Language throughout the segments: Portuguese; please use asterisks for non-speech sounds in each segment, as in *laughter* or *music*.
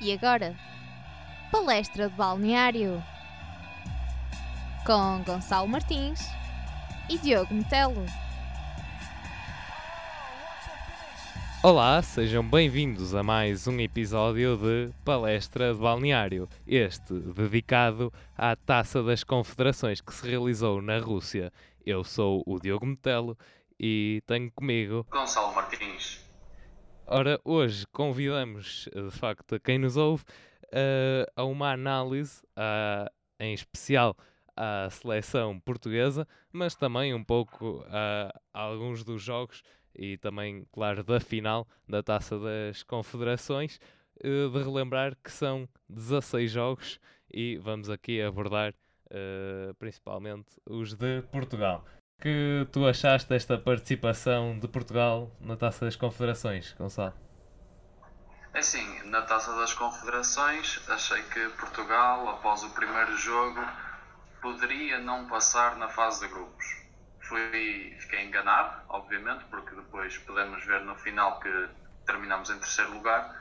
E agora, palestra de balneário com Gonçalo Martins e Diogo Metelo. Olá, sejam bem-vindos a mais um episódio de Palestra de Balneário, este dedicado à Taça das Confederações que se realizou na Rússia. Eu sou o Diogo Metelo e tenho comigo Gonçalo Martins. Ora, hoje convidamos, de facto, a quem nos ouve uh, a uma análise, uh, em especial à seleção portuguesa, mas também um pouco a alguns dos jogos e também, claro, da final da Taça das Confederações. Uh, de relembrar que são 16 jogos e vamos aqui abordar principalmente os de Portugal que tu achaste desta participação de Portugal na Taça das Confederações, Gonçalo? É assim, na Taça das Confederações achei que Portugal, após o primeiro jogo, poderia não passar na fase de grupos. Fui, fiquei enganado, obviamente, porque depois podemos ver no final que terminamos em terceiro lugar,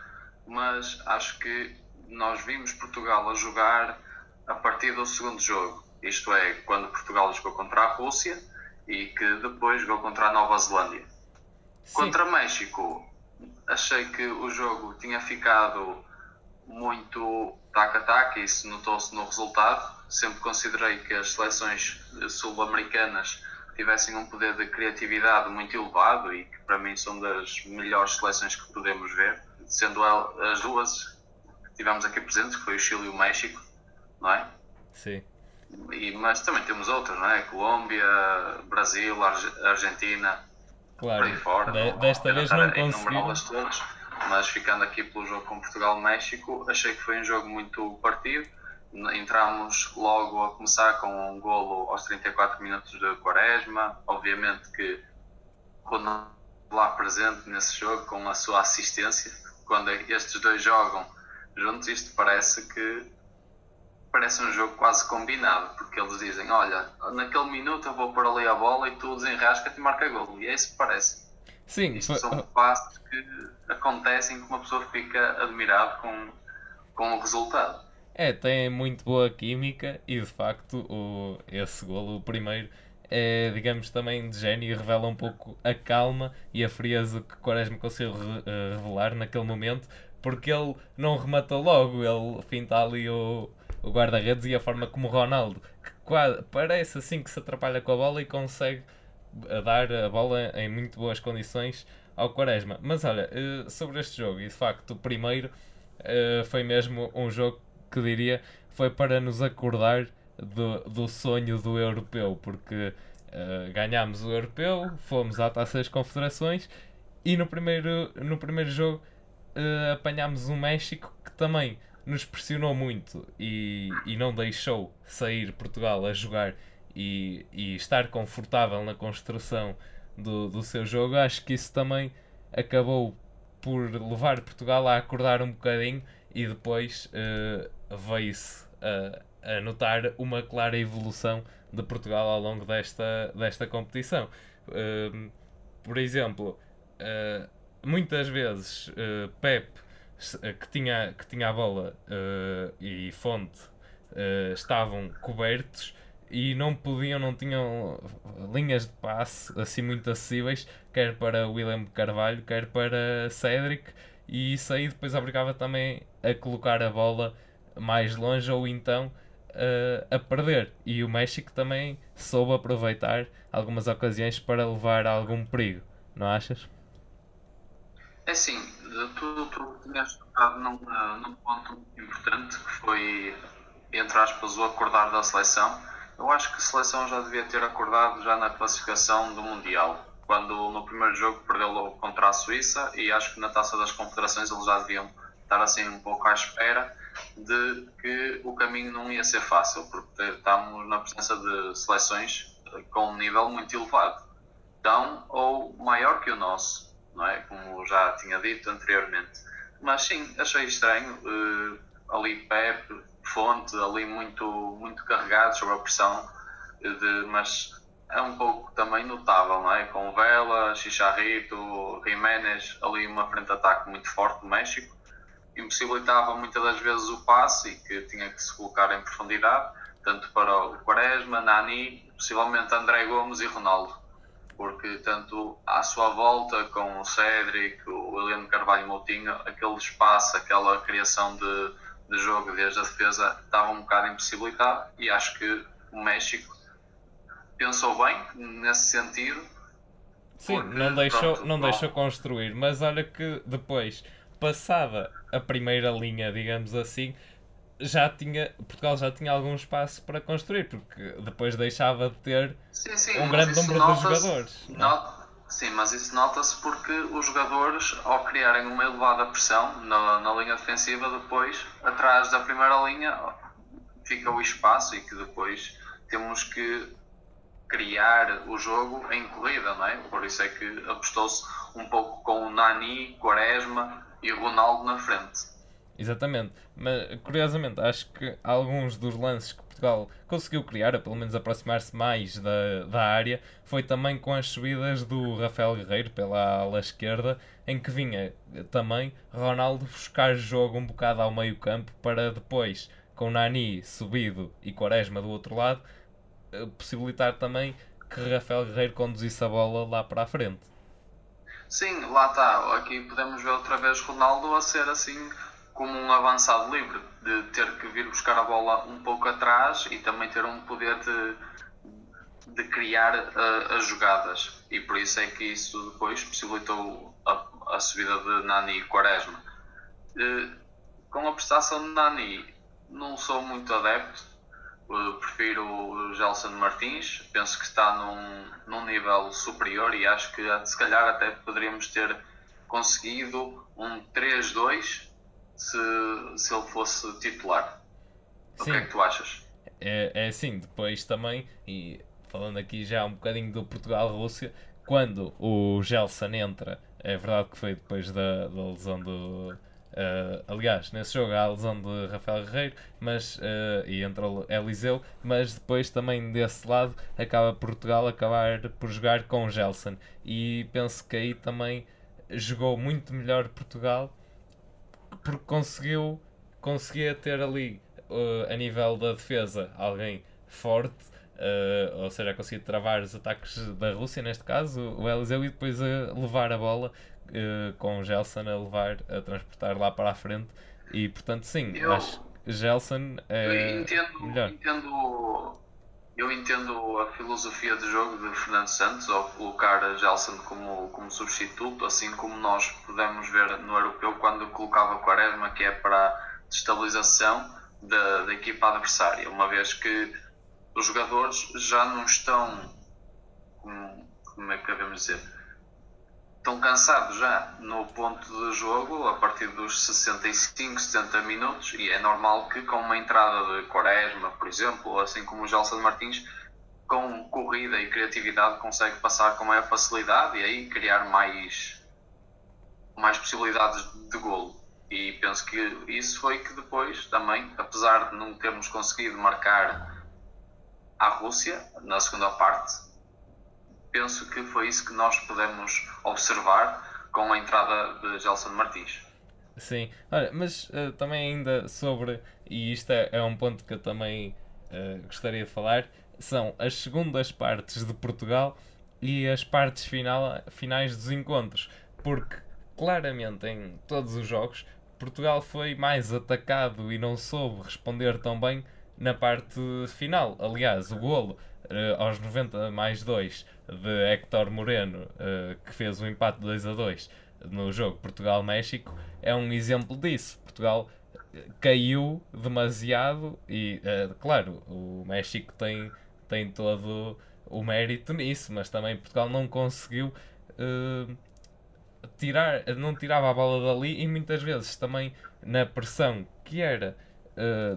mas acho que nós vimos Portugal a jogar a partir do segundo jogo, isto é, quando Portugal jogou contra a Rússia e que depois jogou contra a Nova Zelândia. Sim. Contra México, achei que o jogo tinha ficado muito tac-a-tac, isso notou-se no resultado. Sempre considerei que as seleções sul-americanas tivessem um poder de criatividade muito elevado e que para mim são das melhores seleções que podemos ver, sendo as duas que tivemos aqui presentes, que foi o Chile e o México, não é? Sim. E, mas também temos outros, não é? Colômbia, Brasil, Argentina, claro. por aí fora. De, não, desta vez não conseguimos. todas, mas ficando aqui pelo jogo com Portugal-México, achei que foi um jogo muito partido. Entramos logo a começar com um golo aos 34 minutos de Quaresma. Obviamente que quando lá presente nesse jogo com a sua assistência, quando estes dois jogam juntos, isto parece que parece um jogo quase combinado, porque eles dizem: Olha, naquele minuto eu vou pôr ali a bola e tu desenrasca-te e marca gol. E é isso que parece. Sim, Isto são passos que acontecem que uma pessoa fica admirado com, com o resultado. É, tem muito boa química e de facto o, esse golo, o primeiro, é, digamos, também de gênio e revela um pouco a calma e a frieza que Quaresma conseguiu re, uh, revelar naquele momento, porque ele não rematou logo, ele finta ali o, o guarda-redes e a forma como o Ronaldo, que quase, parece assim que se atrapalha com a bola e consegue eh, dar a bola em muito boas condições ao Quaresma. Mas olha, eh, sobre este jogo, e de facto o primeiro eh, foi mesmo um jogo que diria foi para nos acordar do, do sonho do europeu, porque ganhámos o europeu, fomos à Taça das Confederações e no primeiro, no primeiro jogo apanhámos o México que também nos pressionou muito e, e não deixou sair Portugal a jogar e, e estar confortável na construção do, do seu jogo, acho que isso também acabou por levar Portugal a acordar um bocadinho e depois uh, veio-se a, notar uma clara evolução de Portugal ao longo desta, desta competição. Uh, por exemplo, uh, muitas vezes uh, Pep eh, que tinha, que tinha a bola uh, e fonte uh, estavam cobertos e não podiam, não tinham linhas de passe assim muito acessíveis, quer para William Carvalho, quer para Cedric, e isso aí depois obrigava também a colocar a bola mais longe ou então uh, a perder. E o México também soube aproveitar algumas ocasiões para levar algum perigo, não achas? É sim, tu, tu tinhas tocado num, num ponto importante que foi, entre aspas, o acordar da seleção. Eu acho que a seleção já devia ter acordado já na classificação do Mundial, quando no primeiro jogo perdeu contra a Suíça e acho que na Taça das Confederações eles já deviam estar assim um pouco à espera de que o caminho não ia ser fácil, porque estamos na presença de seleções com um nível muito elevado, tão ou maior que o nosso não é? Como já tinha dito anteriormente. Mas sim, achei estranho. Uh, ali Pep, Fonte, ali muito, muito carregado sobre a pressão, de, mas é um pouco também notável, não é? Com Vela, Chicharrito, Jiménez, ali uma frente de ataque muito forte do México. impossibilitava muitas das vezes o passe e que tinha que se colocar em profundidade, tanto para o Quaresma, Nani, possivelmente André Gomes e Ronaldo. Porque tanto à sua volta com o Cédric, o William Carvalho Moutinho, aquele espaço, aquela criação de, de jogo desde a defesa estava um bocado impossibilitado e acho que o México pensou bem nesse sentido. Sim, não deixou, pronto, não deixou construir, mas olha que depois, passada a primeira linha, digamos assim, já tinha, Portugal já tinha algum espaço para construir, porque depois deixava de ter sim, sim, um grande número de jogadores. sim, mas isso nota-se porque os jogadores, ao criarem uma elevada pressão na, na linha defensiva, depois, atrás da primeira linha, fica o espaço e que depois temos que criar o jogo em corrida, não é? Por isso é que apostou-se um pouco com o Nani, Quaresma e Ronaldo na frente. Exatamente, mas curiosamente acho que alguns dos lances que Portugal conseguiu criar, ou pelo menos aproximar-se mais da, da área, foi também com as subidas do Rafael Guerreiro pela ala esquerda, em que vinha também Ronaldo buscar jogo um bocado ao meio campo para depois, com Nani subido e Quaresma do outro lado, eh, possibilitar também que Rafael Guerreiro conduzisse a bola lá para a frente. Sim, lá está. Aqui podemos ver outra vez Ronaldo a ser assim como um avançado livre, de ter que vir buscar a bola um pouco atrás e também ter um poder de, de criar uh, as jogadas. E por isso é que isso depois possibilitou a, a subida de Nani e Quaresma. Uh, com a prestação de Nani, não sou muito adepto prefiro o Gelson Martins, penso que está num, num nível superior e acho que se calhar até poderíamos ter conseguido um 3-2 se, se ele fosse titular. Sim. O que é que tu achas? É, é assim, depois também, e falando aqui já um bocadinho do Portugal-Rússia, quando o Gelson entra, é verdade que foi depois da, da lesão do, Uh, aliás, nesse jogo há a lesão de Rafael Guerreiro mas, uh, e entrou Eliseu, mas depois também desse lado acaba Portugal acabar por jogar com o Gelson. E penso que aí também jogou muito melhor Portugal porque conseguiu conseguia ter ali uh, a nível da defesa alguém forte. ou seja, conseguir travar os ataques da Rússia, neste caso, o Eliseu, e depois levar a bola uh, com o Gelson a levar, a transportar lá para a frente. E portanto, sim, eu, acho que Gelson é entendo, melhor. Entendo, eu entendo a filosofia de jogo de Fernando Santos ao colocar Gelson como, como substituto, assim como nós podemos ver no europeu quando colocava Quaresma, que é para a estabilização da, da equipa adversária, uma vez que os jogadores já não estão, como, como é que devemos dizer, estão cansados já no ponto de jogo a partir dos 65, 70 minutos e é normal que com uma entrada de Quaresma, por exemplo, assim como o Gelson Martins, com corrida e criatividade consegue passar com maior facilidade e aí criar mais, mais possibilidades de golo. E penso que isso foi que depois também, apesar de não termos conseguido marcar a Rússia na segunda parte, penso que foi isso que nós podemos observar com a entrada de Gelson Martins. Sim, olha, mas uh, também ainda sobre, e isto é, é um ponto que eu também uh, gostaria de falar, são as segundas partes de Portugal e as partes final, finais dos encontros, porque claramente em todos os jogos Portugal foi mais atacado e não soube responder tão bem na parte final. Aliás, o golo uh, aos 90 mais 2 de Héctor Moreno, uh, que fez o empate 2 a 2 no jogo Portugal-México, é um exemplo disso. Portugal eh, caiu demasiado e, uh, claro, o México tem, tem todo o mérito nisso, mas também Portugal não conseguiu tirar, não tirava a bola dali e muitas vezes também na pressão que era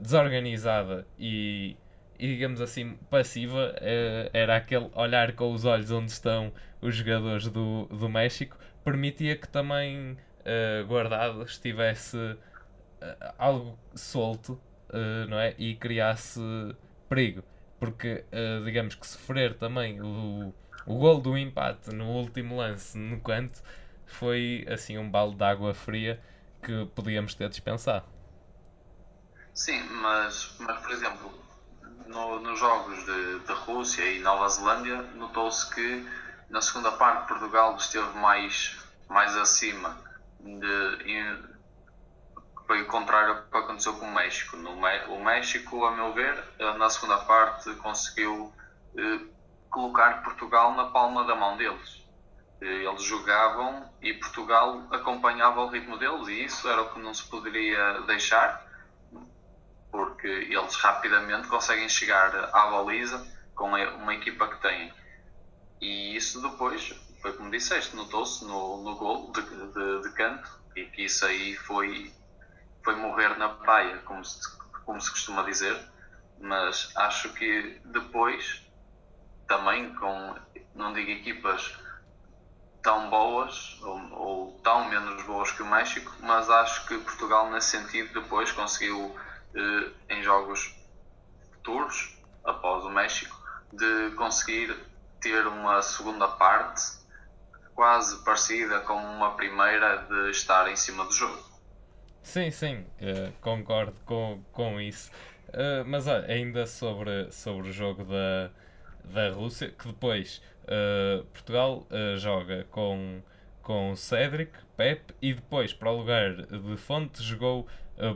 desorganizada e digamos assim passiva uh, era aquele olhar com os olhos onde estão os jogadores do, do México permitia que também uh, Guardado estivesse uh, algo solto não é? e criasse perigo porque digamos que sofrer também o, o gol do empate no último lance no canto foi assim um balde de água fria que podíamos ter dispensado. Sim, mas, mas por exemplo, no, nos jogos de, de Rússia e Nova Zelândia, notou-se que na segunda parte Portugal esteve mais, mais acima. De, foi o contrário ao que aconteceu com o México. No, o México, a meu ver, na segunda parte conseguiu eh, colocar Portugal na palma da mão deles. Eh, eles jogavam e Portugal acompanhava o ritmo deles e isso era o que não se poderia deixar porque eles rapidamente conseguem chegar à baliza com uma equipa que têm. E isso depois, foi como disseste, notou-se no, no gol de, de, de, canto e que isso aí foi, foi morrer na praia, como se, como se costuma dizer. Mas acho que depois, também com, não digo equipas tão boas ou, ou tão menos boas que o México, mas acho que Portugal, nesse sentido, depois conseguiu em jogos futuros, após o México, de conseguir ter uma segunda parte quase parecida com uma primeira de estar em cima do jogo. Sim, sim, uh, concordo com, com isso. Uh, mas olha, ainda sobre, sobre o jogo da, da Rússia, que depois uh, Portugal joga com, com Cédric, Pep e depois para o lugar de Fonte jogou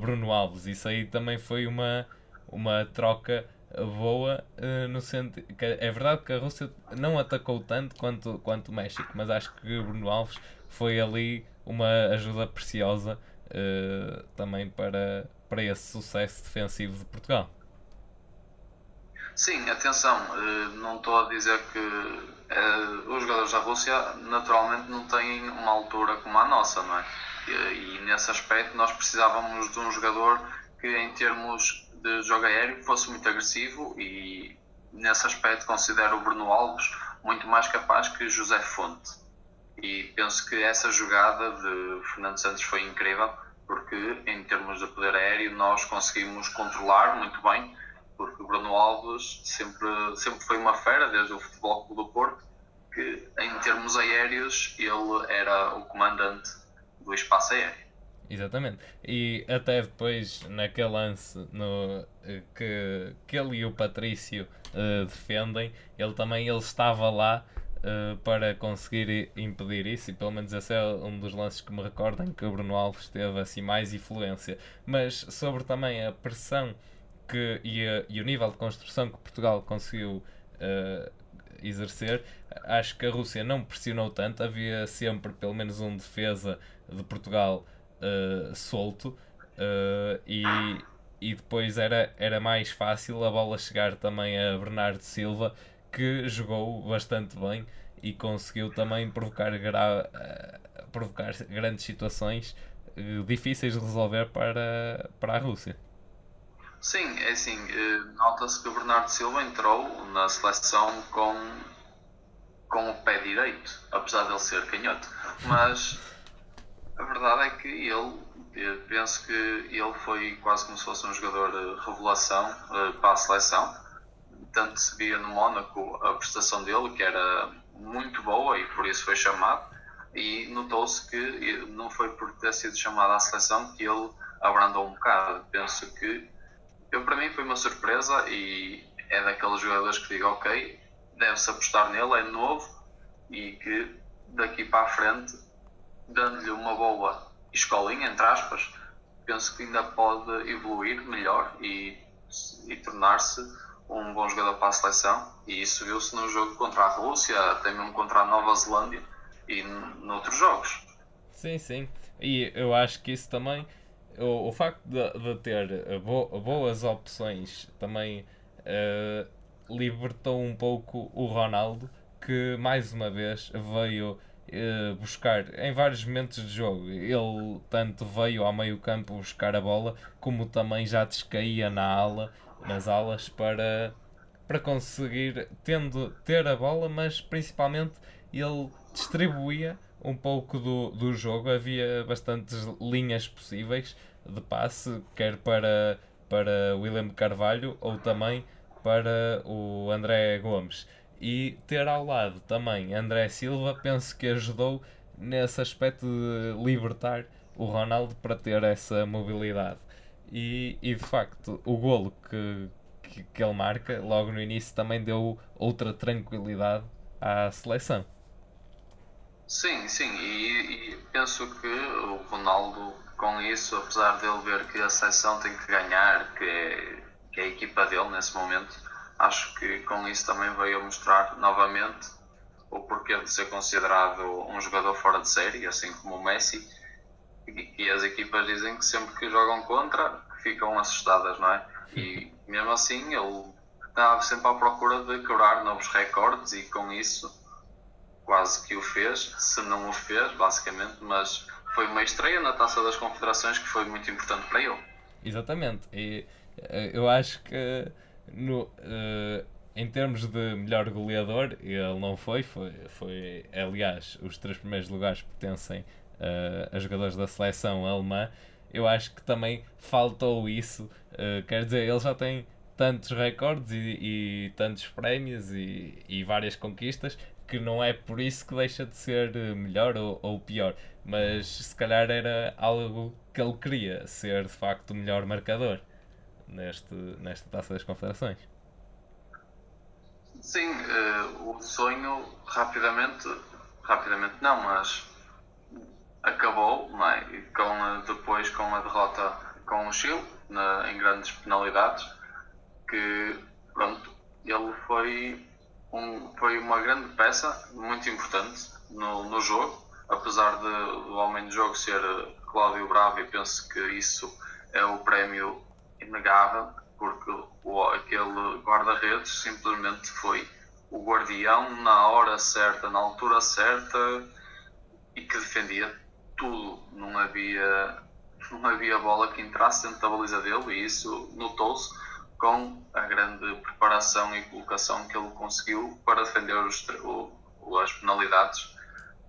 Bruno Alves. Isso aí também foi uma, uma troca boa uh, no sentido é verdade que a Rússia não atacou tanto quanto, quanto o México, mas acho que Bruno Alves foi ali uma ajuda preciosa uh, também para, para esse sucesso defensivo de Portugal. Sim, atenção, uh, não estou a dizer que os jogadores da Rússia naturalmente não têm uma altura como a nossa, não é? E, nesse aspecto nós precisávamos de um jogador que em termos de jogo aéreo fosse muito agressivo e nesse aspecto considero o Bruno Alves muito mais capaz que José Fonte. E penso que essa jogada de Fernando Santos foi incrível porque em termos de poder aéreo nós conseguimos controlar muito bem porque o Bruno Alves sempre, sempre foi uma fera desde o Futebol do Porto que em termos aéreos ele era o comandante do espaço aéreo. Exatamente. E até depois, naquele lance no, eh, que, que ele e o Patrício uh, defendem, ele também ele estava lá uh, para conseguir impedir isso, e pelo menos esse é um dos lances que me recordam que o Bruno Alves teve assim mais influência. Mas sobre também a pressão que, e, a, e o nível de construção que Portugal conseguiu uh, exercer, acho que a Rússia não pressionou tanto, havia sempre pelo menos um defesa de Portugal uh, solto uh, e, e depois era, era mais fácil a bola chegar também a Bernardo Silva que jogou bastante bem e conseguiu também provocar, gra uh, provocar grandes situações difíceis de resolver para, para a Rússia. Sim, é assim, nota-se que o Bernardo Silva entrou na seleção com, com o pé direito, apesar de ele ser canhoto. Mas a verdade é que ele, penso que ele foi quase como se fosse um jogador de revelação uh, para a seleção. Tanto se via no Mónaco a prestação dele, que era muito boa e por isso foi chamado. E notou-se que não foi por ter sido chamado à seleção que ele abrandou um bocado. Penso que, eu, para mim, foi uma surpresa e é daqueles jogadores que digo, ok, deve-se apostar nele, é novo e que daqui para a frente dando-lhe uma boa escolinha, entre aspas, penso que ainda pode evoluir melhor e, e tornar-se um bom jogador para a seleção. E isso viu-se no jogo contra a Rússia, até mesmo contra a Nova Zelândia e noutros jogos. Sim, sim. E eu acho que isso também, o, o facto de, de ter bo, boas opções também uh, libertou um pouco o Ronaldo, que mais uma vez veio uh, buscar em vários momentos de jogo. Ele tanto veio ao meio campo buscar a bola, como também já descaía na ala, nas alas para, para conseguir tendo, ter a bola, mas principalmente ele distribuía um pouco do, do jogo. Havia bastantes linhas possíveis de passe, quer para, para William Carvalho ou também para o André Gomes e ter ao lado também André Silva, penso que ajudou nesse aspecto de libertar o Ronaldo para ter essa mobilidade. E, e de facto, o golo que, que, que ele marca logo no início também deu outra tranquilidade à seleção. Sim, sim, e, e, penso que o Ronaldo, com isso, apesar dele ver que a seleção tem que ganhar, que é, que é a equipa dele nesse momento, acho que com isso também veio a mostrar novamente o porquê de ser considerado um jogador fora de série, assim como o Messi, e, as equipas dizem que sempre que jogam contra ficam assustadas, não é? E mesmo assim ele está sempre à procura de quebrar novos recordes e com isso quase que o fez, se não o fez, basicamente, mas foi uma estreia na Taça das Confederações que foi muito importante para ele. Exatamente, e eh, eu acho que no, uh, em termos de melhor goleador, ele não foi, foi, foi aliás, os três primeiros lugares pertencem uh, a jogadores da seleção alemã. Eu acho que também faltou isso, uh, quer dizer, ele já tem tantos recordes e, e tantos prémios e, e várias conquistas que não é por isso que deixa de ser melhor ou, ou, pior, mas se calhar era algo que ele queria, ser de facto o melhor marcador neste, nesta taça das confederações. Sim, uh, o sonho rapidamente, rapidamente não, mas acabou não é? com, depois com a derrota com o Chile na, em grandes penalidades que pronto, ele foi um, foi uma grande peça, muito importante no, no jogo, apesar de o homem de jogo ser Cláudio Bravo, e penso que isso é o prémio inegável, porque o, aquele guarda-redes simplesmente foi o guardião na hora certa, na altura certa e que defendia tudo. Não havia, não havia bola que entrasse dentro da baliza dele e isso notou-se com a grande preparação e colocação que ele conseguiu para defender os, o, as penalidades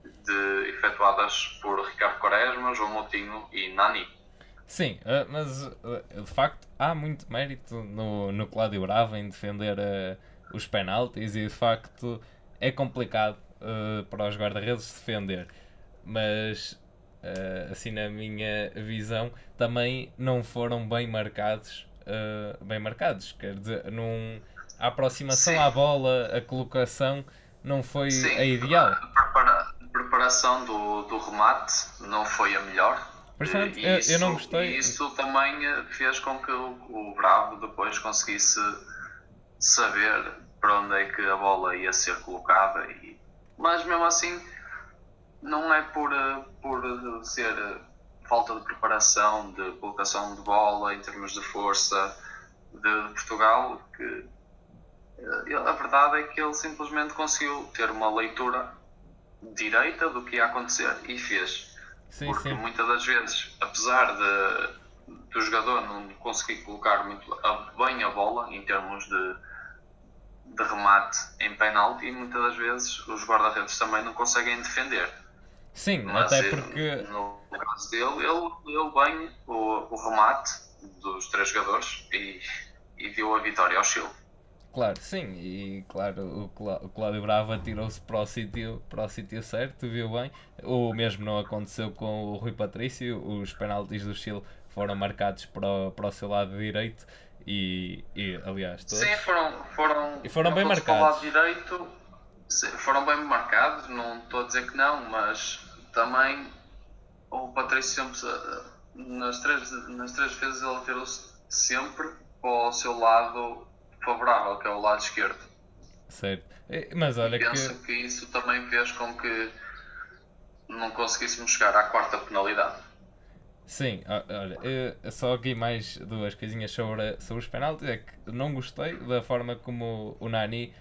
de, efetuadas por Ricardo Quaresma, João Moutinho e Nani. Sim, eh, mas eh, de facto há muito mérito no, no Cláudio Bravo em defender uh, os penaltis e de facto é complicado para os guarda-redes defender, mas assim na minha visão também não foram bem marcados bem marcados. Quer dizer, num, a aproximação Sim. à bola, a colocação não foi Sim. a ideal. A preparação do, do remate não foi a melhor. Portanto, eu, isso, eu não gostei. isso também fez com que o, o Bravo depois conseguisse saber para onde é que a bola ia ser colocada. E, mas mesmo assim, não é por, por ser falta de preparação, de colocação de bola em termos de força de Portugal, que eh, a verdade é que ele simplesmente conseguiu ter uma leitura direita do que ia acontecer e fez. Sim, Porque sim. muitas das vezes, apesar de do jogador não conseguir colocar muito bem a bola em termos de, de remate em penalti, muitas das vezes os guarda-redes também não conseguem defender. Sim, Mas até porque. No caso dele, ele deu bem o, o remate dos três jogadores e, e deu a vitória ao Chile. Claro, sim, e claro, o, Cláudio Brava tirou-se para o sítio para o sítio certo, viu bem. O mesmo não aconteceu com o Rui Patrício, os penaltis do Chile foram marcados para o, para o seu lado direito e, e aliás, todos. Sim, foram, foram, e foram bem marcados. Para o lado direito foram bem marcados, não estou a dizer que não, mas também o Patrício sempre, nas três, nas três vezes, ele tirou-se sempre para o seu lado favorável, que é o lado esquerdo. Certo. Mas olha penso que... que isso também fez com que não conseguíssemos chegar à quarta penalidade. Sim, olha, só aqui mais duas coisinhas sobre, sobre os penaltis. É que não gostei da forma como o Nani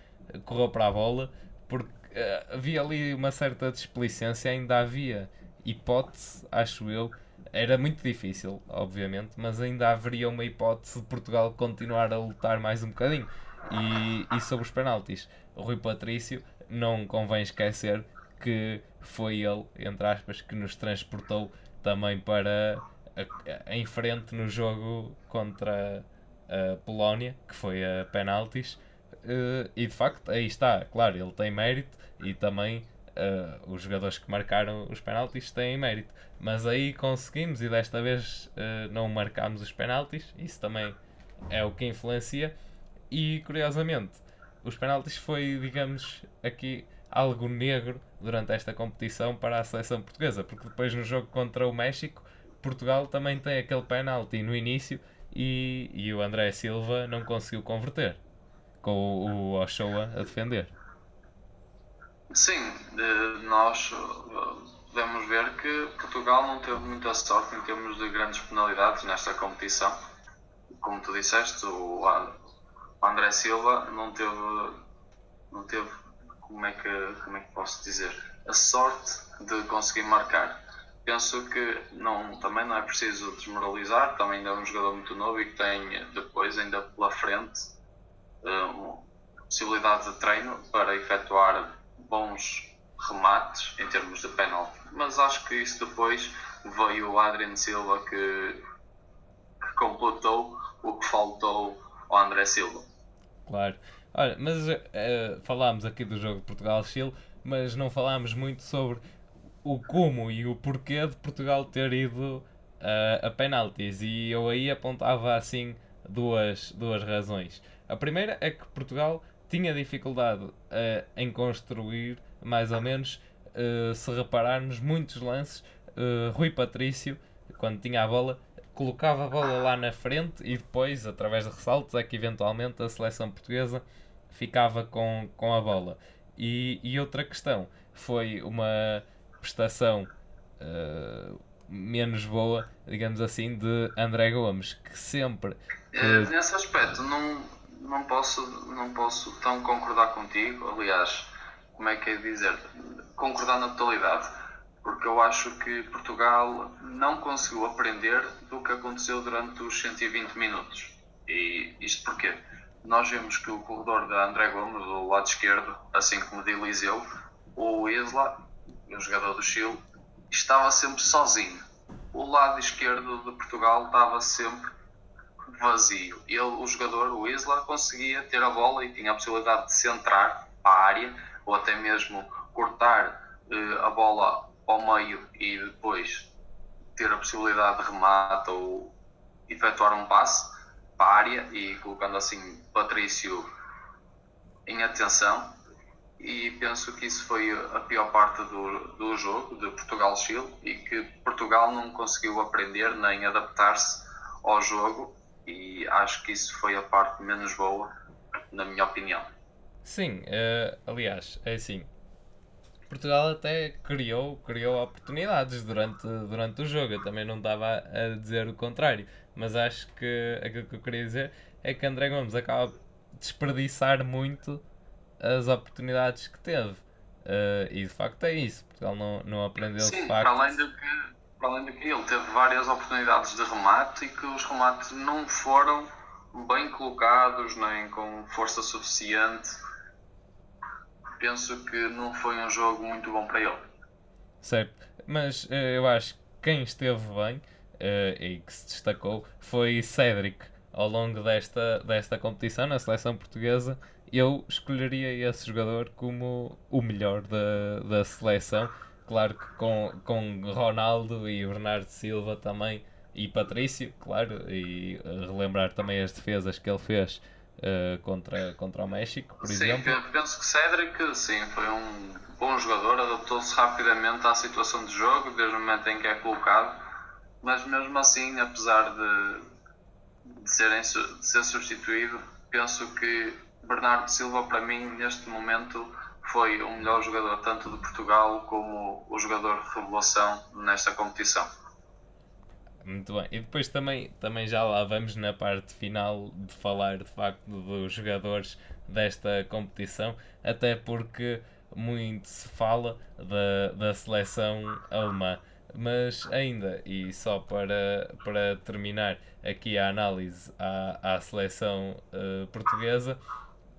correu para a bola, porque uh, havia ali uma certa displicência, ainda havia hipótese, acho eu. Era muito difícil, obviamente, mas ainda haveria uma hipótese de Portugal continuar a lutar mais um bocadinho. E, e sobre os penaltis, o Rui Patrício, não convém esquecer que foi ele, entre aspas, que nos transportou também para a, a, em frente no jogo contra a Polónia, que foi a penaltis. Uh, e de facto, aí está, claro, ele tem mérito e também uh, os jogadores que marcaram os penaltis têm mérito. Mas aí conseguimos e desta vez uh, não marcámos os penaltis, isso também é o que influencia. E curiosamente, os penaltis foi, digamos, aqui algo negro durante esta competição para a seleção portuguesa, porque depois no jogo contra o México, Portugal também tem aquele penalti no início e, e o André Silva não conseguiu converter, com o, o Ochoa a defender. Sim, nós podemos ver que Portugal não teve muita sorte em termos de grandes penalidades nesta competição. Como tu disseste, o André Silva não teve, não teve como, é que, como é que posso dizer, a sorte de conseguir marcar. Penso que não, também não é preciso desmoralizar, também ainda é um jogador muito novo e que tem depois, ainda pela frente, uma possibilidade de treino para efetuar bons remates em termos de penalti. Mas acho que isso depois veio o Adrian Silva que, que completou o que faltou ao André Silva. Claro. Olha, mas uh, falámos aqui do jogo Portugal-Chile, mas não falámos muito sobre o como e o porquê de Portugal ter ido uh, a penaltis. E eu aí apontava assim duas, duas razões. A primeira é que Portugal tinha dificuldade uh, em construir, mais ou menos, uh, se repararmos, muitos lances. Uh, Rui Patrício, quando tinha a bola, colocava a bola lá na frente e depois, através de ressaltos, é que eventualmente a seleção portuguesa ficava com, com a bola. E, e outra questão foi uma prestação menos boa, digamos assim, de André Gomes, que sempre. Nesse aspecto, não não posso, não posso tão concordar contigo, aliás, como é que é dizer, concordar na totalidade, porque eu acho que Portugal não conseguiu aprender do que aconteceu durante os 120 minutos. E isto porquê? Nós vemos que o corredor de André Gomes, do lado esquerdo, assim como de Eliseu, o Isla, o jogador do Chile, estava sempre sozinho. O lado esquerdo de Portugal estava sempre vazio. Ele, o jogador, o Isla, conseguia ter a bola e tinha a possibilidade de centrar a área ou até mesmo cortar uh, a bola ao meio e depois ter a possibilidade de remate ou efetuar um passe para a área e colocando assim Patrício em atenção e penso que isso foi a pior parte do, do jogo de Portugal-Chile e que Portugal não conseguiu aprender nem adaptar-se ao jogo e acho que isso foi a parte menos boa, na minha opinião. Sim, uh, aliás, é assim. Portugal até criou, criou oportunidades durante, durante o jogo. Eu também não estava a dizer o contrário. Mas acho que aquilo que eu queria dizer é que André Gomes acaba de desperdiçar muito as oportunidades que teve. Uh, e de facto é isso. Portugal não, não aprendeu Sim, de facto. Além de que para além de que ele teve várias oportunidades de remate e que os remates não foram bem colocados nem com força suficiente. Penso que não foi um jogo muito bom para ele. Certo, mas uh, eu acho que quem esteve bem uh, e que se destacou foi Cédric ao longo desta, desta competição na seleção portuguesa. Eu escolheria esse jogador como o melhor da, da seleção Claro que com, com Ronaldo e Bernardo Silva também e Patrício, claro, e uh, relembrar também as defesas que ele fez uh, contra, contra o México, por sim, exemplo. penso que Cédric, sim, foi um bom jogador, adaptou-se rapidamente à situação de jogo, desde o momento em que é colocado, mas mesmo assim, apesar de, de, serem, de ser substituído, penso que Bernardo Silva, para mim, neste momento, foi o melhor jogador tanto de Portugal como o jogador de revelação nesta competição. Muito bem. E depois também, também já lá vamos na parte final de falar de facto dos jogadores desta competição, até porque muito se fala da, da seleção alemã. Mas ainda, e só para, para terminar aqui a análise à, à seleção uh, portuguesa,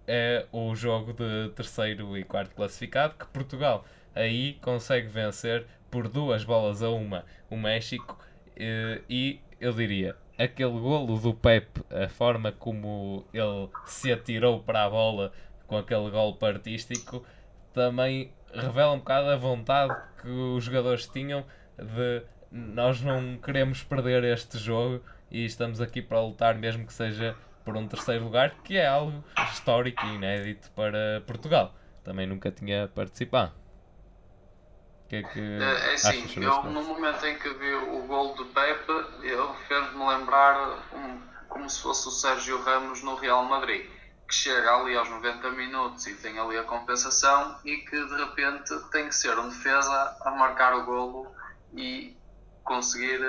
é o jogo de terceiro e quarto classificado, que Portugal aí consegue vencer por duas bolas a uma o México eh, e eu diria aquele golo do Pep, a forma como ele se atirou para a bola com aquele golpe artístico, também revela um bocado a vontade que os jogadores tinham de nós não queremos perder este jogo e estamos aqui para lutar, mesmo que seja por um terceiro lugar, que é algo histórico e inédito para Portugal. Também nunca tinha participado. O que é que. É, é assim, eu no momento em que vi o gol do Pepe, ele fez-me lembrar um, como se fosse o Sérgio Ramos no Real Madrid, que chega ali aos 90 minutos e tem ali a compensação e que de repente tem que ser um defesa a marcar o golo e conseguir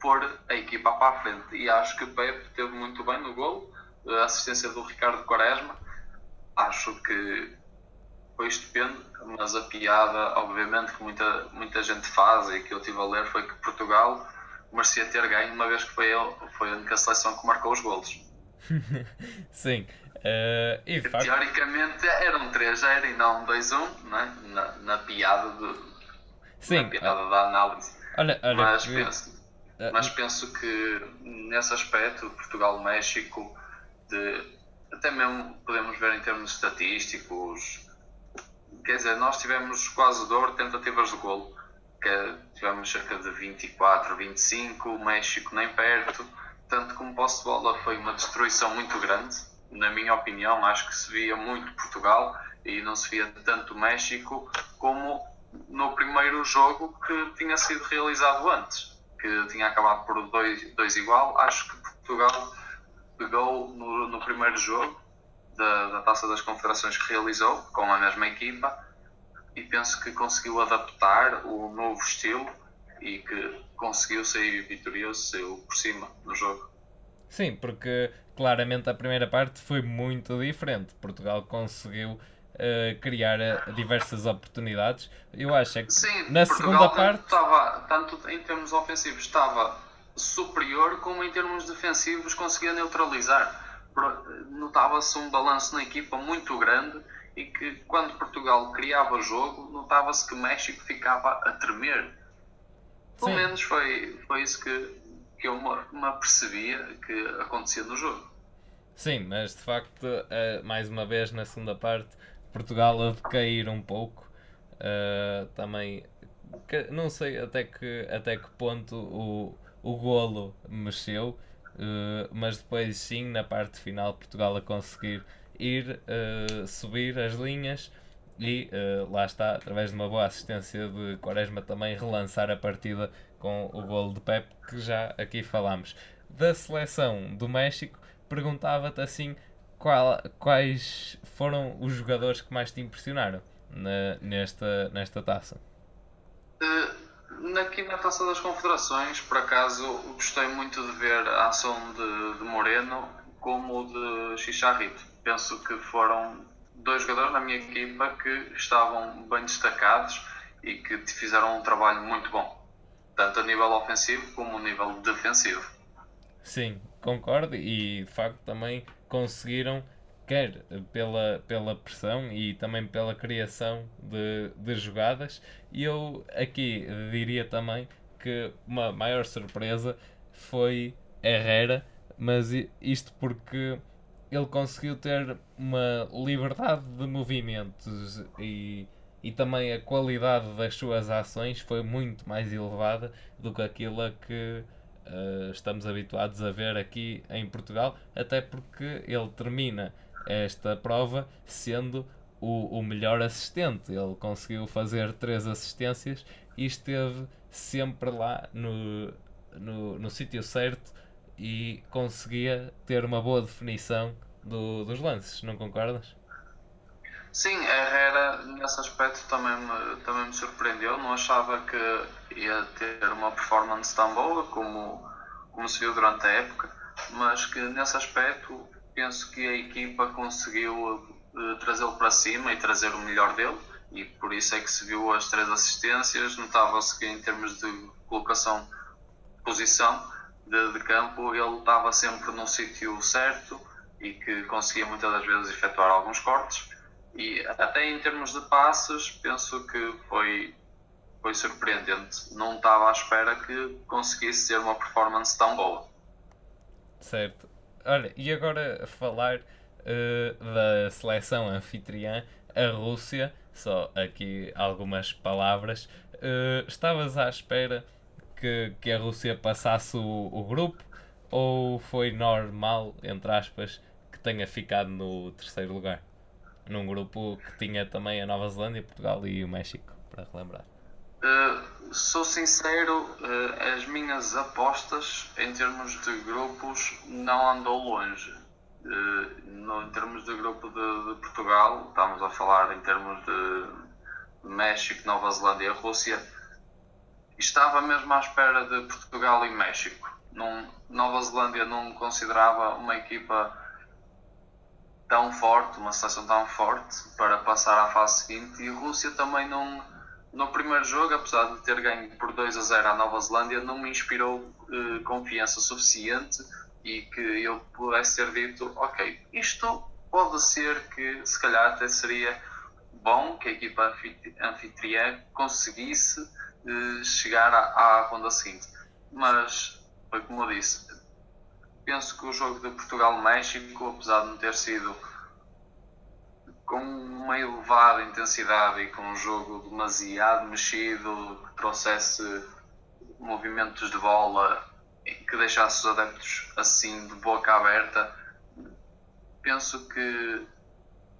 pôr a equipa para a frente. E acho que o Pepe teve muito bem no gol, a assistência do Ricardo Quaresma. Acho que foi estupendo, mas a piada, obviamente, que muita, muita gente faz e que eu tive a ler foi que Portugal merecia ter ganho, uma vez que foi, ele, foi a única seleção que marcou os golos. *laughs* Sim. Uh, e facto... Teoricamente era um 3-0 e não um 2-1, né? na, na piada, de, Sim. Na piada uh, da análise. Olha, olha, mas, que... penso, uh, mas penso que nesse aspecto, Portugal-México, até mesmo podemos ver em termos estatísticos, quer dizer, nós tivemos quase dor tentativas de golo, que tivemos cerca de 24, 25, o México nem perto, tanto como posse de bola foi uma destruição muito grande, na minha opinião, acho que se via muito Portugal e não se via tanto México como no primeiro jogo que tinha sido realizado antes, que tinha acabado por 2 dois, igual. Acho que Portugal pegou no, no primeiro jogo da, da, Taça das Confederações que realizou com a mesma equipa e penso que conseguiu adaptar o novo estilo e que conseguiu sair vitorioso, saiu por cima no jogo. Sim, porque claramente a primeira parte foi muito diferente. Portugal conseguiu uh, criar uh, diversas oportunidades. Eu acho é que Sim, na Portugal segunda parte. Estava, tanto em termos ofensivos, estava superior, como em termos defensivos, conseguia neutralizar. Notava-se um balanço na equipa muito grande e que quando Portugal criava o jogo, notava-se que México ficava a tremer. Pelo Sim. menos foi, foi isso que, que eu me apercebia que acontecia no jogo. Sim, mas de facto, uh, mais uma vez na segunda parte, Portugal a decair um pouco. Uh, também não sei até que, até que ponto o, o golo mexeu, uh, mas depois sim, na parte final, Portugal a conseguir ir subir as linhas e lá está, através de uma boa assistência de Quaresma também relançar a partida com o golo de Pep que já aqui falámos. Da seleção do México, perguntava-te assim qual, quais foram os jogadores que mais te impressionaram na, nesta, nesta taça? Uh, aqui na taça das confederações, por acaso, gostei muito de ver a ação de, de Moreno como de Chicharrito. Penso que foram dois jogadores na minha equipa que estavam bem destacados e que fizeram um trabalho muito bom, tanto a nível ofensivo como a nível defensivo. Sim, concordo e de facto também conseguiram quer pela, pela pressão e também pela criação de, de jogadas. E eu aqui diria também que uma maior surpresa foi Herrera mas isto porque ele conseguiu ter uma liberdade de movimentos e, e também a qualidade das suas ações foi muito mais elevada do que aquilo a que uh, estamos habituados a ver aqui em Portugal, até porque ele termina esta prova sendo o, o melhor assistente. Ele conseguiu fazer três assistências e esteve sempre lá no, no, no sítio certo e conseguia ter uma boa definição do, dos lances, não concordas? Sim, Herrera nesse aspecto também me, também me surpreendeu. Não achava que ia ter uma performance tão boa como, como se viu durante a época, mas que nesse aspecto penso que a equipa conseguiu uh, trazê-lo para cima e trazer o melhor dele e por isso é que se viu as três assistências. Notava-se que em termos de colocação, posição de, de campo, ele estava sempre no sítio certo e que conseguia muitas das vezes efetuar alguns cortes e até em termos de passes, penso que foi, foi surpreendente. Não estava à espera que conseguisse ter uma performance tão boa. Certo. Olha, e agora falar uh, da seleção anfitriã, a Rússia, só aqui algumas palavras. Uh, estavas à espera que, que a Rússia passasse o, o grupo ou foi normal, entre aspas, que tenha ficado no terceiro lugar? Num grupo que tinha também a Nova Zelândia, Portugal e o México, para relembrar. Uh, sou sincero, uh, as minhas apostas em termos de grupos não andou longe. Uh, no, em termos de grupo de, de, Portugal, estamos a falar em termos de México, Nova Zelândia e Rússia, estava mesmo à espera de Portugal e México. Nova Zelândia não considerava uma equipa tão forte, uma seleção tão forte para passar à fase seguinte e Rússia também não no primeiro jogo, apesar de ter ganho por 2 a 0 à Nova Zelândia, não me inspirou eh, confiança suficiente e que eu pudesse ter dito, ok, isto pode ser que se calhar até seria bom que a equipa anfitriã conseguisse eh, chegar à, à ronda seguinte. Mas foi como eu disse, penso que o jogo de Portugal-México, apesar de não ter sido com uma elevada intensidade e com um jogo demasiado mexido, que trouxesse movimentos de bola que deixasse os adeptos assim de boca aberta, penso que,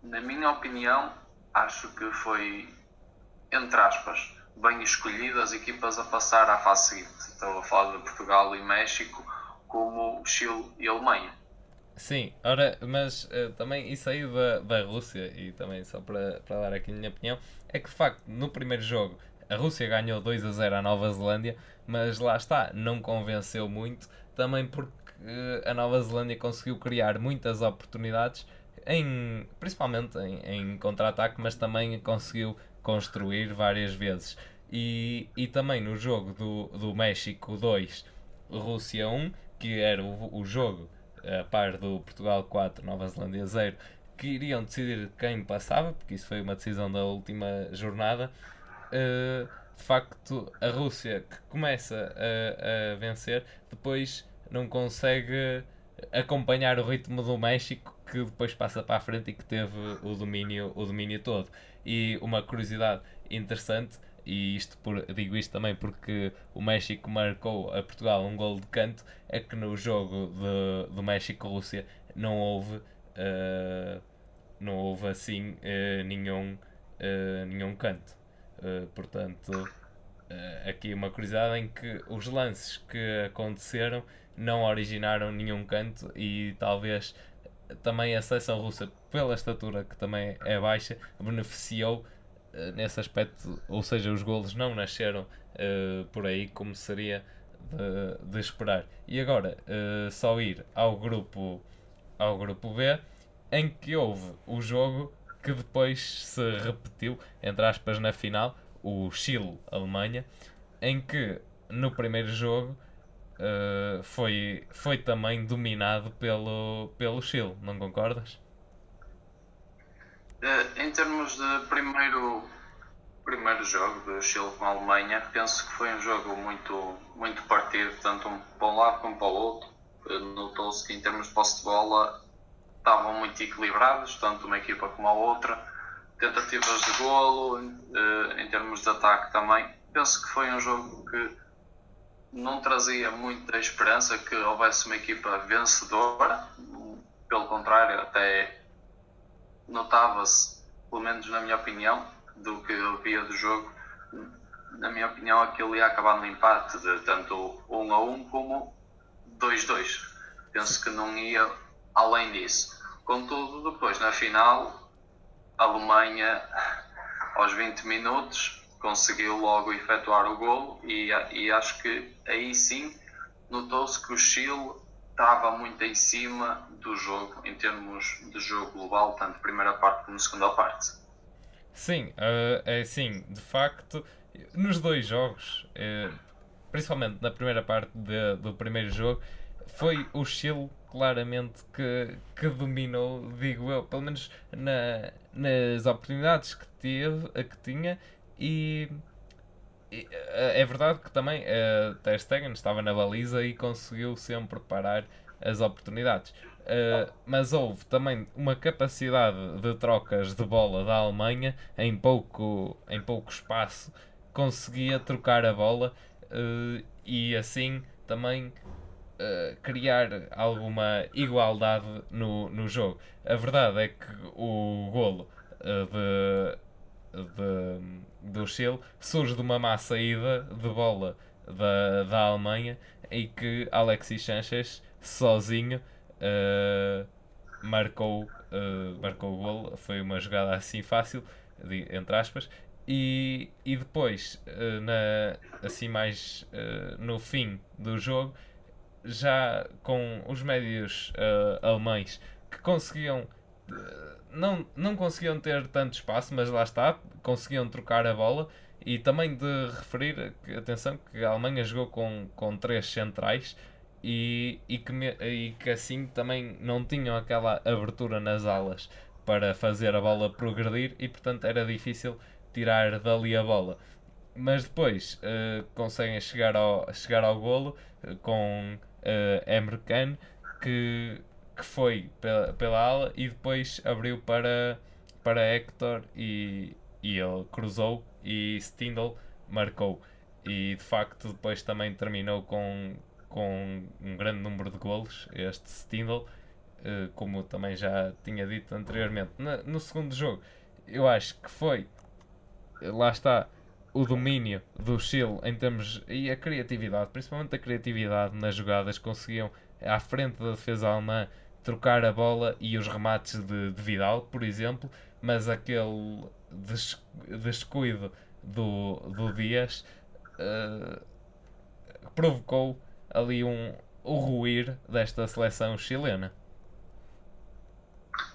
na minha opinião, acho que foi, entre aspas, bem escolhido as equipas a passar à fase seguinte. Estou a falar de Portugal e México, como Chile e Alemanha. Sim, ora, mas uh, também isso aí da, da Rússia, e também só para, para dar aqui a minha opinião, é que de facto no primeiro jogo a Rússia ganhou 2 a 0 à Nova Zelândia, mas lá está, não convenceu muito, também porque uh, a Nova Zelândia conseguiu criar muitas oportunidades, em, principalmente em, em contra-ataque, mas também conseguiu construir várias vezes. E, e também no jogo do, do México 2, Rússia 1, que era o, o jogo a par do Portugal 4, Nova Zelândia 0, que iriam decidir quem passava, porque isso foi uma decisão da última jornada. Uh, de facto, a Rússia, que começa a, a, vencer, depois não consegue acompanhar o ritmo do México, que depois passa para a frente e que teve o domínio, o domínio todo. E uma curiosidade interessante e isto por, digo isto também porque o México marcou a Portugal um gol de canto, é que no jogo de, do México-Rússia não houve, uh, não houve assim uh, nenhum, uh, nenhum canto. portanto, aqui uma curiosidade em que os lances que aconteceram não originaram nenhum canto e talvez também a seleção russa, pela estatura que também é baixa, beneficiou nesse aspecto, ou seja, os golos não nasceram uh, por aí como seria de, de esperar. E agora, uh, só ir ao grupo, ao grupo B, em que houve o jogo que depois se repetiu, entre aspas, na final, o Chile-Alemanha, em que no primeiro jogo uh, foi, foi também dominado pelo, pelo Chile, não concordas? Uh, em termos de primeiro, primeiro jogo do Chile com a Alemanha, penso que foi um jogo muito, muito partido, tanto um, para um lado como para o outro. Uh, Notou-se que em termos de posse de bola estavam muito equilibrados, tanto uma equipa como a outra. Tentativas de golo, uh, em termos de ataque também. Penso que foi um jogo que não trazia muita esperança que houvesse uma equipa vencedora. Pelo contrário, até notava-se, pelo menos na minha opinião, do que eu via do jogo, na minha opinião, aquilo ia acabar no empate, de tanto 1 a 1 como 2-2. Penso que não ia além disso. Contudo, depois na final, a Alemanha, aos 20 minutos, conseguiu logo efetuar o golo e, e acho que aí sim notou-se que o Chile estava muito em cima do jogo, em termos de jogo global, tanto primeira parte como segunda parte. Sim, uh, é sim, de facto, nos dois jogos, uh, principalmente na primeira parte de, do primeiro jogo, foi o Chile claramente que, que dominou, digo eu, pelo menos na, nas oportunidades que teve, a que tinha, e é verdade que também uh, Ter Stegen estava na baliza e conseguiu sempre parar as oportunidades. Uh, mas houve também uma capacidade de trocas de bola da Alemanha em pouco, em pouco espaço, conseguia trocar a bola uh, e assim também uh, criar alguma igualdade no, no jogo. A verdade é que o golo de, de, do Chile surge de uma má saída de bola da, da Alemanha e que Alexis Sanchez sozinho uh, marcou, uh, marcou o gol. Foi uma jogada assim fácil, de, entre aspas. E, e depois, uh, na, assim mais no fim do jogo, já com os médios alemães que conseguiam não, não conseguiam ter tanto espaço, mas lá está, conseguiam trocar a bola. E também de referir, atenção, que a Alemanha jogou com, com três centrais e, e, que e que assim também não tinham aquela abertura nas alas para fazer a bola progredir e portanto era difícil tirar dali a bola. Mas depois uh, conseguem chegar ao, chegar ao golo uh, com uh, Emre Can que que foi pela, pela ala e depois abriu para, para Hector e, e ele cruzou e Stindl marcou. E de facto depois também terminou com, com um grande número de golos, este Stindl, eh, como também já tinha dito anteriormente. no segundo jogo, eu acho que foi, lá está, o domínio do Chile em termos e a criatividade, principalmente a criatividade nas jogadas, conseguiam à frente da defesa alemã trocar a bola e os remates de, de Vidal, por exemplo, mas aquele des, descuido do, do Dias uh, provocou ali um, o ruir desta seleção chilena.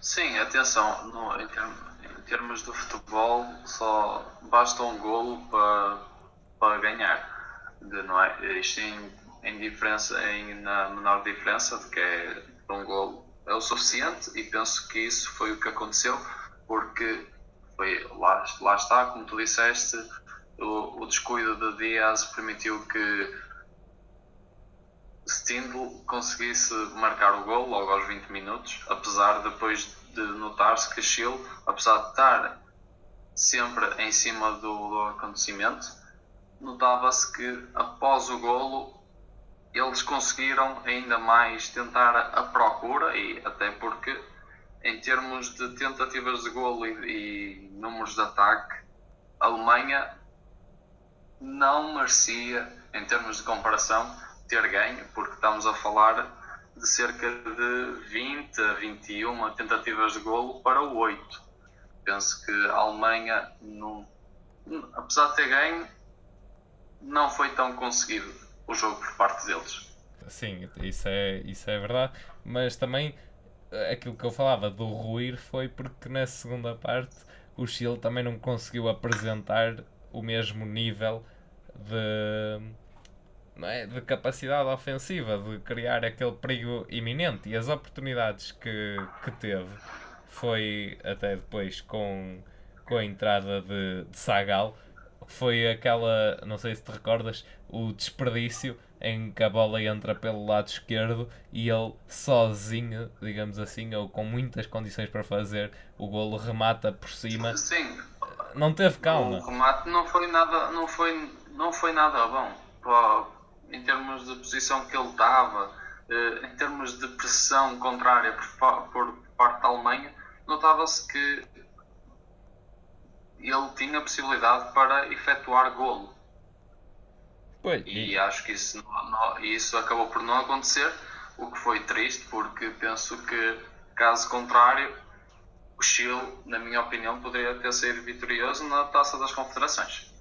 Sim, atenção, no, em, termos, em, termos de futebol só basta um golo para, para ganhar. De, não é? Isto em, em diferença, em, na menor diferença, de que é um gol é o suficiente e penso que isso foi o que aconteceu, porque foi, lá, lá está, como tu disseste, o, o descuido de Diaz permitiu que Stindl conseguisse marcar o gol logo aos 20 minutos, apesar depois de notar-se que Chile, apesar de estar sempre em cima do, do acontecimento, notava-se que após o golo eles conseguiram ainda mais tentar a procura e até porque em termos de tentativas de golo e, e números de ataque a Alemanha não merecia em termos de comparação ter ganho porque estamos a falar de cerca de 20 a 21 tentativas de golo para o 8 penso que a Alemanha não, apesar de ter ganho não foi tão conseguido o jogo por parte deles. Sim, isso é, isso é verdade, mas também eh, aquilo que eu falava do ruir foi porque na segunda parte o Chile também não conseguiu apresentar o mesmo nível de, é, de capacidade ofensiva, de criar aquele perigo iminente e as oportunidades que, que teve foi até depois com, com a entrada de, de Sagal foi aquela, não sei se te recordas, o desperdício em que a bola entra pelo lado esquerdo e ele sozinho, digamos assim, ou com muitas condições para fazer, o golo remata por cima. Sim. Não teve calma. O remate não foi nada, não foi, não foi nada bom. em termos de posição que ele estava, eh, em termos de pressão contrária por, por parte da Alemanha, notava-se que ele tinha possibilidade para efetuar golo. Pois, e, e acho que isso, não, não, isso acabou por não acontecer, o que foi triste, porque penso que, caso contrário, o Chile, na minha opinião, poderia ter saído vitorioso na Taça das Confederações.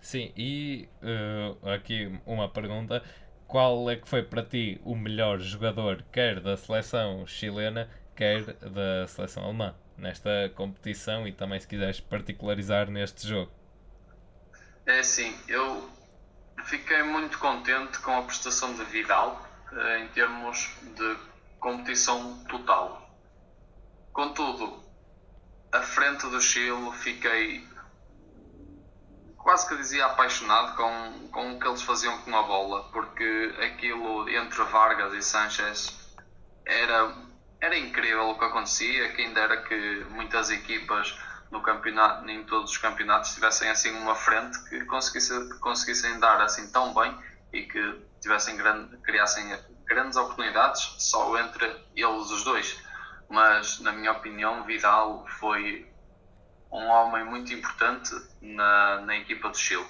Sim, e uh, aqui uma pergunta: qual é que foi para ti o melhor jogador, quer da seleção chilena, quer da seleção alemã? Nesta competição e também se quiseres particularizar neste jogo? É assim, eu fiquei muito contente com a prestação de Vidal eh, em termos de competição total. Contudo, à frente do Chile fiquei quase que dizia apaixonado com, com o que eles faziam com a bola, porque aquilo entre Vargas e Sanchez era, era incrível o que acontecia, quem dera que muitas equipas no campeonato, em todos os campeonatos tivessem assim uma frente que conseguisse, conseguissem dar assim tão bem e que tivessem grande, criassem grandes oportunidades só entre eles os dois. Mas na minha opinião, Vidal foi um homem muito importante na, na equipa do Chile.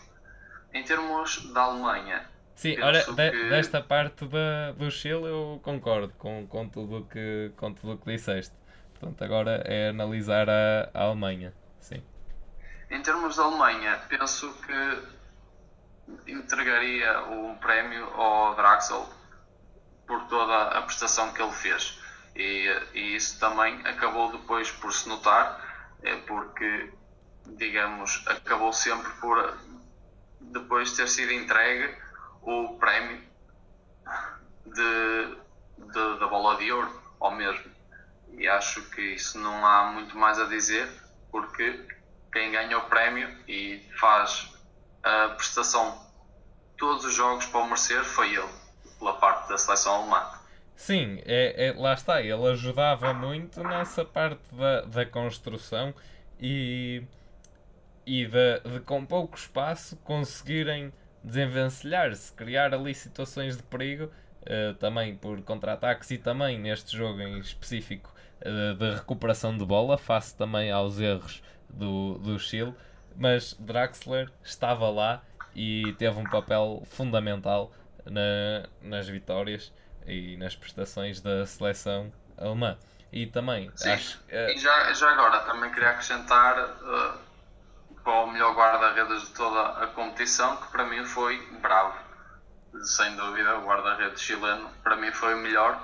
Em termos da Alemanha. Sim, olha, que... desta parte da, do Chile eu concordo com, com tudo que, com tudo que disseste. Portanto, agora é analisar a, a Alemanha. Sim. Em termos da Alemanha, penso que entregaria o prémio ao Draxel por toda a prestação que ele fez. E, e isso também acabou depois por se notar, é porque, digamos, acabou sempre por depois ter sido entregue o prémio de, de, da bola de ouro ao mesmo. E acho que isso não há muito mais a dizer, porque quem ganha o prémio e faz a prestação todos os jogos para o merecer foi ele, pela parte da seleção alemã. Sim, é, é, lá está, ele ajudava muito nessa parte da, da construção e, e de, de com pouco espaço conseguirem desenvencilhar-se, criar ali situações de perigo, uh, também por contra-ataques e também neste jogo em específico uh, de recuperação de bola, face também aos erros do, do Chile, mas Draxler estava lá e teve um papel fundamental na, nas vitórias e nas prestações da seleção alemã. E também Sim. acho. Uh... E já, já agora também queria acrescentar para o melhor guarda-redes de toda a competição, que para mim foi bravo. Sem dúvida, o guarda-redes chileno para mim foi o melhor,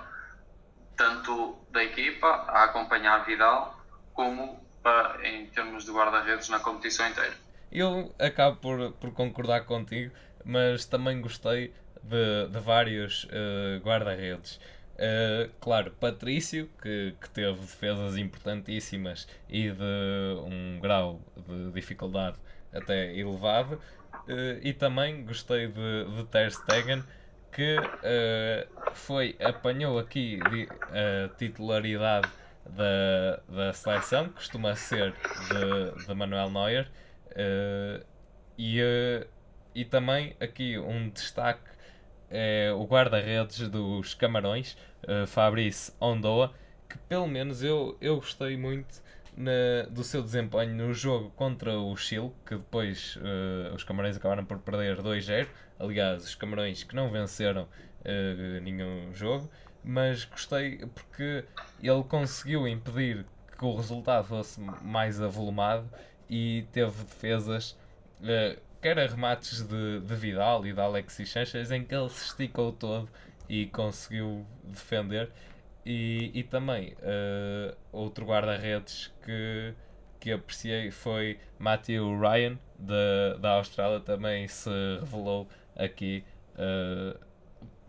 tanto da equipa a acompanhar Vidal, como para, em termos de guarda-redes na competição inteira. Eu acabo por, por concordar contigo, mas também gostei de, de vários uh, guarda-redes. Uh, claro, Patrício, que, que teve defesas importantíssimas e de um grau de dificuldade até elevado. Uh, e também gostei de, de Ter Stegen, que uh, foi, apanhou aqui a titularidade da, da seleção, costuma ser de, de Manuel Neuer. e, e também aqui um destaque é o guarda-redes dos Camarões, uh, Fabrice Ondoa, que pelo menos eu, eu gostei muito na, do seu desempenho no jogo contra o Chile, que depois uh, os Camarões acabaram por perder 2-0. Aliás, os Camarões que não venceram uh, nenhum jogo, mas gostei porque ele conseguiu impedir que o resultado fosse mais avolumado e teve defesas uh, quer a remates de, de Vidal e de Alexis Sanchez, em que ele se esticou todo e conseguiu defender. E, e também uh, outro guarda-redes que, que apreciei foi Matthew Ryan, da, da Austrália, também se revelou aqui uh,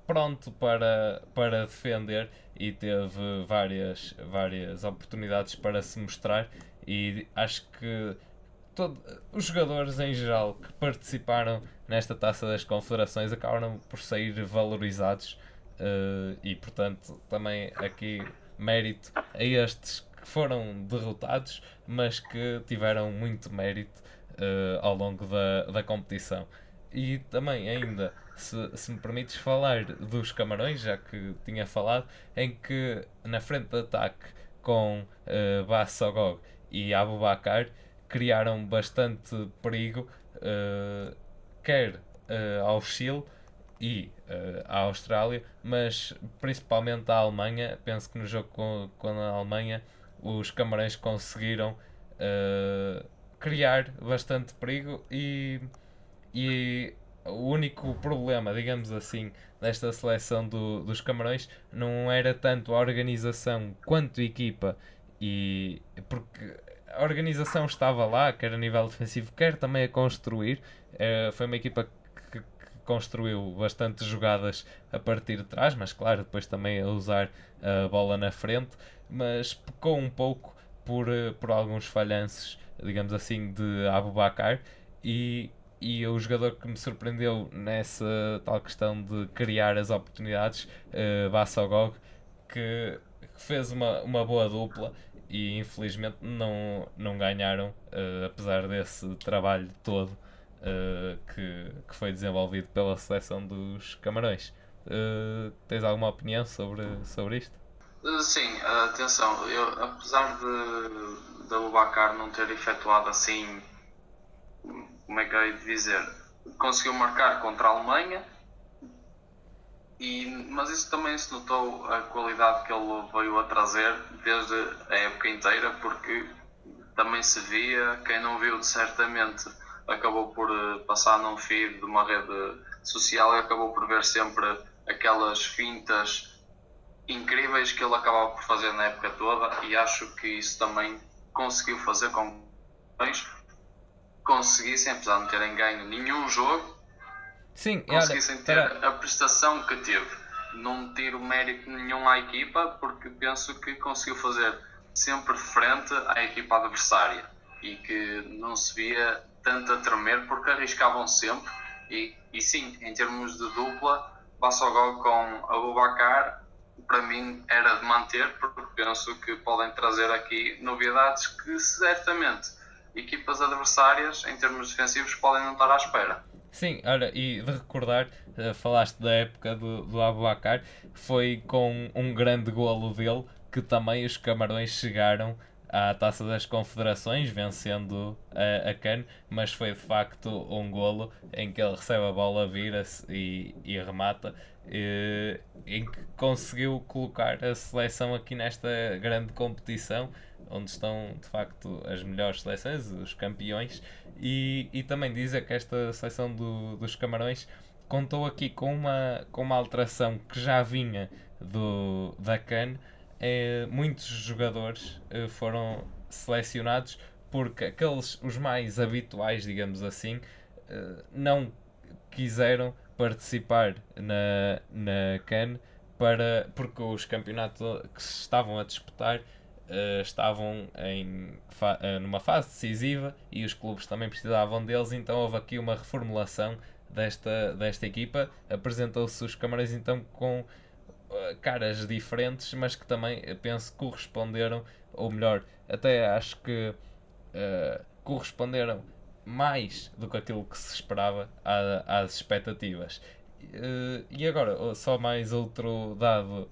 pronto para, para defender e teve várias, várias oportunidades para se mostrar. E acho que todo, os jogadores em geral que participaram nesta taça das confederações acabaram por sair valorizados uh, e portanto também aqui mérito a estes que foram derrotados mas que tiveram muito mérito uh, ao longo da, da competição. E também ainda se, se me permites falar dos Camarões já que tinha falado em que na frente de ataque com uh, Bassogog e Abubakar criaram bastante perigo, uh, quer uh, ao Chile e uh, à Austrália, mas principalmente à Alemanha. Penso que no jogo com, com a Alemanha os Camarões conseguiram criar bastante perigo e, e o único problema, digamos assim, desta seleção do, dos Camarões não era tanto a organização quanto a equipa e porque a organização estava lá, quer a nível defensivo, quer também a construir. Uh, foi uma equipa que, construiu bastantes jogadas a partir de trás, mas claro, depois também a usar a bola na frente, mas pecou um pouco por, uh, por alguns falhanços, digamos assim, de Abu Bakar e e o jogador que me surpreendeu nessa tal questão de criar as oportunidades, uh, Bassogog, que fez uma, uma boa dupla e infelizmente não, não ganharam, uh, apesar desse trabalho todo uh, que, que foi desenvolvido pela seleção dos Camarões. Uh, tens alguma opinião sobre, sobre isto? Sim, atenção, eu, apesar de, de Abubacar não ter efetuado assim como é que eu ia dizer, conseguiu marcar contra a Alemanha, e, mas isso também se notou a qualidade que ele veio a trazer desde a época inteira, porque também se via, quem não viu certamente acabou por eh, passar num feed de uma rede social e acabou por ver sempre aquelas fintas incríveis que ele acabava por fazer na época toda e acho que isso também conseguiu fazer com que conseguissem, apesar de não terem ganho nenhum jogo, Sim, conseguissem ter a prestação que teve. Não tiro mérito nenhum à equipa, porque penso que conseguiu fazer sempre frente à equipa adversária e que não se via tanto a tremer porque arriscavam sempre. E, e sim, em termos de dupla, Bassogol com Abubacar, para mim era de manter, porque penso que podem trazer aqui novidades que certamente equipas adversárias, em termos defensivos, podem não estar à espera. Sim, olha, e de recordar, uh, falaste da época do, do Abubacar, foi com um grande golo dele que também os Camarões chegaram à Taça das Confederações, vencendo a, a mas foi de facto um golo em que ele recebe a bola, vira-se e, e remata, e, em que conseguiu colocar a seleção aqui nesta grande competição onde estão de facto as melhores seleções, os campeões, e, e também dizer que esta seleção do, dos Camarões contou aqui com uma, com uma alteração que já vinha do, da CAN. É, muitos jogadores eh, foram selecionados porque aqueles, os mais habituais, digamos assim, eh, não quiseram participar na, na CAN para, porque os campeonatos que se estavam a disputar estavam em fa numa fase decisiva e os clubes também precisavam deles, então houve aqui uma reformulação desta, desta equipa. Apresentou-se os Camarões então com caras diferentes, mas que também penso corresponderam, ou melhor, até acho que corresponderam mais do que aquilo que se esperava às expectativas. e agora, só mais outro dado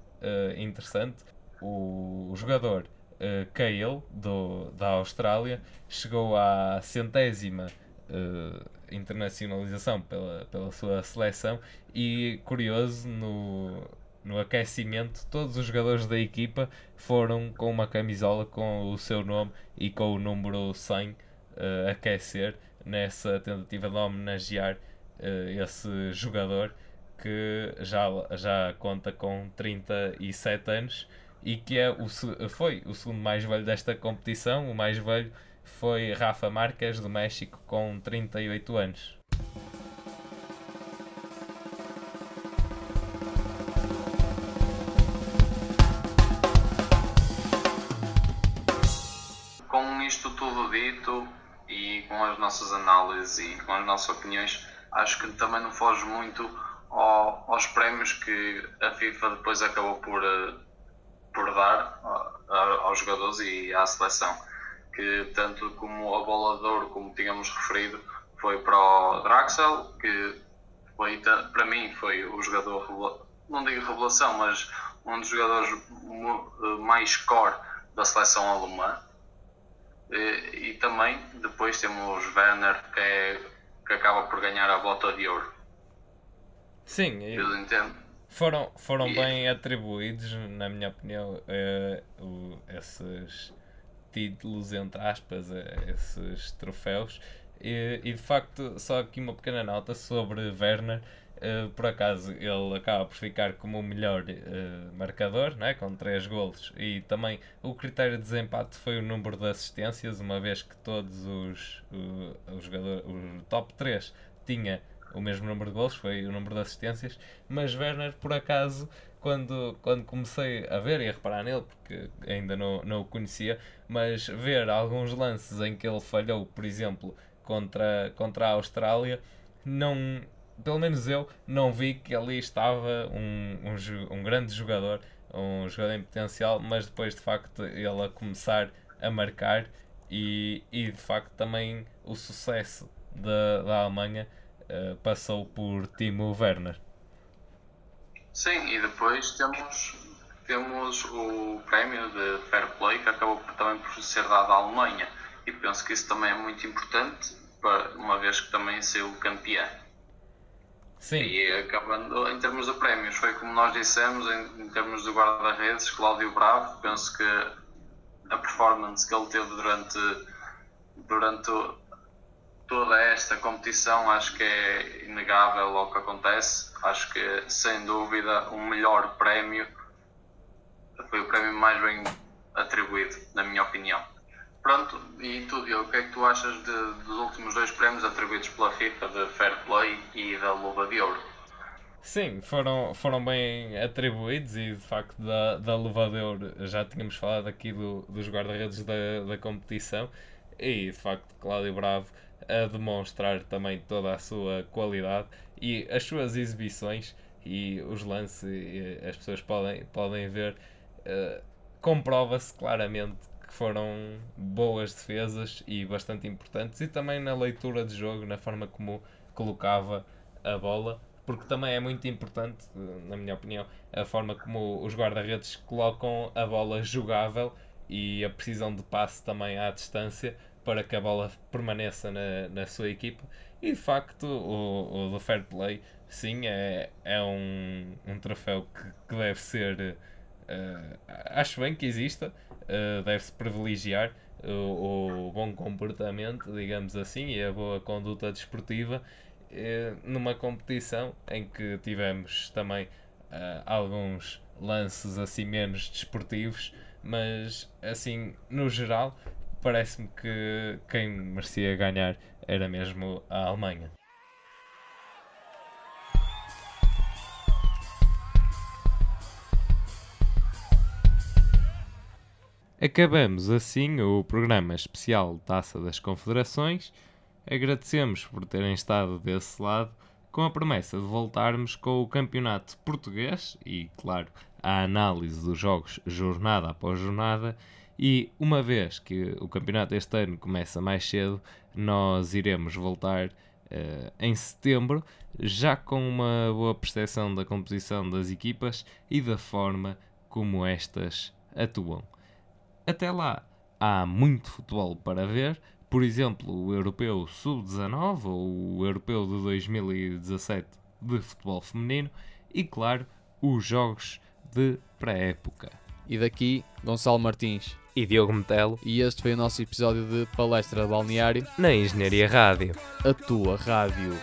interessante: o jogador uh, do, da Austrália, chegou à centésima uh, internacionalização pela, pela sua seleção e, curioso, no, no aquecimento, todos os jogadores da equipa foram com uma camisola com o seu nome e com o número 100 uh, eh, aquecer nessa tentativa de homenagear uh, esse jogador que já, já conta com 37 anos e que é o, foi o segundo mais velho desta competição. O mais velho foi Rafa Marques, do México, com 38 anos. Com as nossas análises e com as nossas opiniões, acho que também não foge muito ao, aos prémios que a FIFA depois acabou por eh, por dar aos jogadores e à seleção. Que tanto como o bolador, como tínhamos referido, foi para o Draxel, que foi, para mim foi o jogador, não digo revelação, mas um dos jogadores mais core da seleção alemã. E, e também depois temos Werner, que, é, que acaba por ganhar a bota de ouro. Sim, eu entendo foram, foram bem atribuídos, na minha opinião, uh, o, esses títulos, entre aspas, uh, esses troféus. E, e, de facto, só aqui uma pequena nota sobre Werner. Uh, por acaso ele acaba por ficar como o melhor uh, marcador, né, com 3 golos, e também o critério de desempate foi o número de assistências, uma vez que todos os, o, o jogador, o top 3 tinha o mesmo número de gols, foi o número de assistências, mas Werner, por acaso, quando, quando comecei a ver e a reparar nele, porque ainda não, não o conhecia, mas ver alguns lances em que ele falhou, por exemplo, contra, contra a Austrália, não, pelo menos eu não vi que ali estava um, um, um grande jogador, um jogador em potencial, mas depois de facto ele a começar a marcar e, e de facto também o sucesso da, da Alemanha uh, passou por Timo Werner. Sim, e depois temos, temos o prémio de Fair Play que acabou também por ser dado à Alemanha e penso que isso também é muito importante para, uma vez que também saiu campeã. Sim. E acabando, em termos de prémios, foi como nós dissemos, em, em termos de guarda-redes, Cláudio Bravo, penso que a performance que ele teve durante, durante toda esta competição, acho que é inegável ao que acontece. Acho que, sem dúvida, o melhor prémio foi o prémio mais bem atribuído, na minha opinião. Pronto, e tu, Diogo, o que é que tu achas de, dos últimos dois prémios atribuídos pela FIFA, de Fair Play e da Luva de Ouro? Sim, foram, foram bem atribuídos e de facto da, da Luva de Ouro já tínhamos falado aqui do, dos guarda-redes da, da competição e de facto Cláudio Bravo a demonstrar também toda a sua qualidade e as suas exibições e os lances e as pessoas podem, podem ver uh, comprova-se claramente que foram boas defesas e bastante importantes, e também na leitura de jogo, na forma como colocava a bola, porque também é muito importante, na minha opinião, a forma como os guarda-redes colocam a bola jogável e a precisão de passe também à distância para que a bola permaneça na, na sua equipa. E de facto, o, o do Fair Play, sim, é, é um, um troféu que, que deve ser. Uh, acho bem que exista, uh, deve-se privilegiar o, o, bom comportamento, digamos assim, e a boa conduta desportiva uh, numa competição em que tivemos também alguns lances assim menos desportivos, mas assim no geral parece-me que quem merecia ganhar era mesmo a Alemanha. Acabamos assim o programa especial Taça das Confederações. Agradecemos por terem estado desse lado, com a promessa de voltarmos com o campeonato português e, claro, a análise dos jogos jornada após jornada. E uma vez que o campeonato este ano começa mais cedo, nós iremos voltar uh, em setembro, já com uma boa percepção da composição das equipas e da forma como estas atuam. Até lá, há muito futebol para ver, por exemplo, o Europeu Sub-19 ou o Europeu de 2017 de futebol feminino e, claro, os jogos de pré-época. E daqui, Gonçalo Martins e Diogo Metelo. E este foi o nosso episódio de Palestra Balneário na Engenharia Rádio. A tua rádio.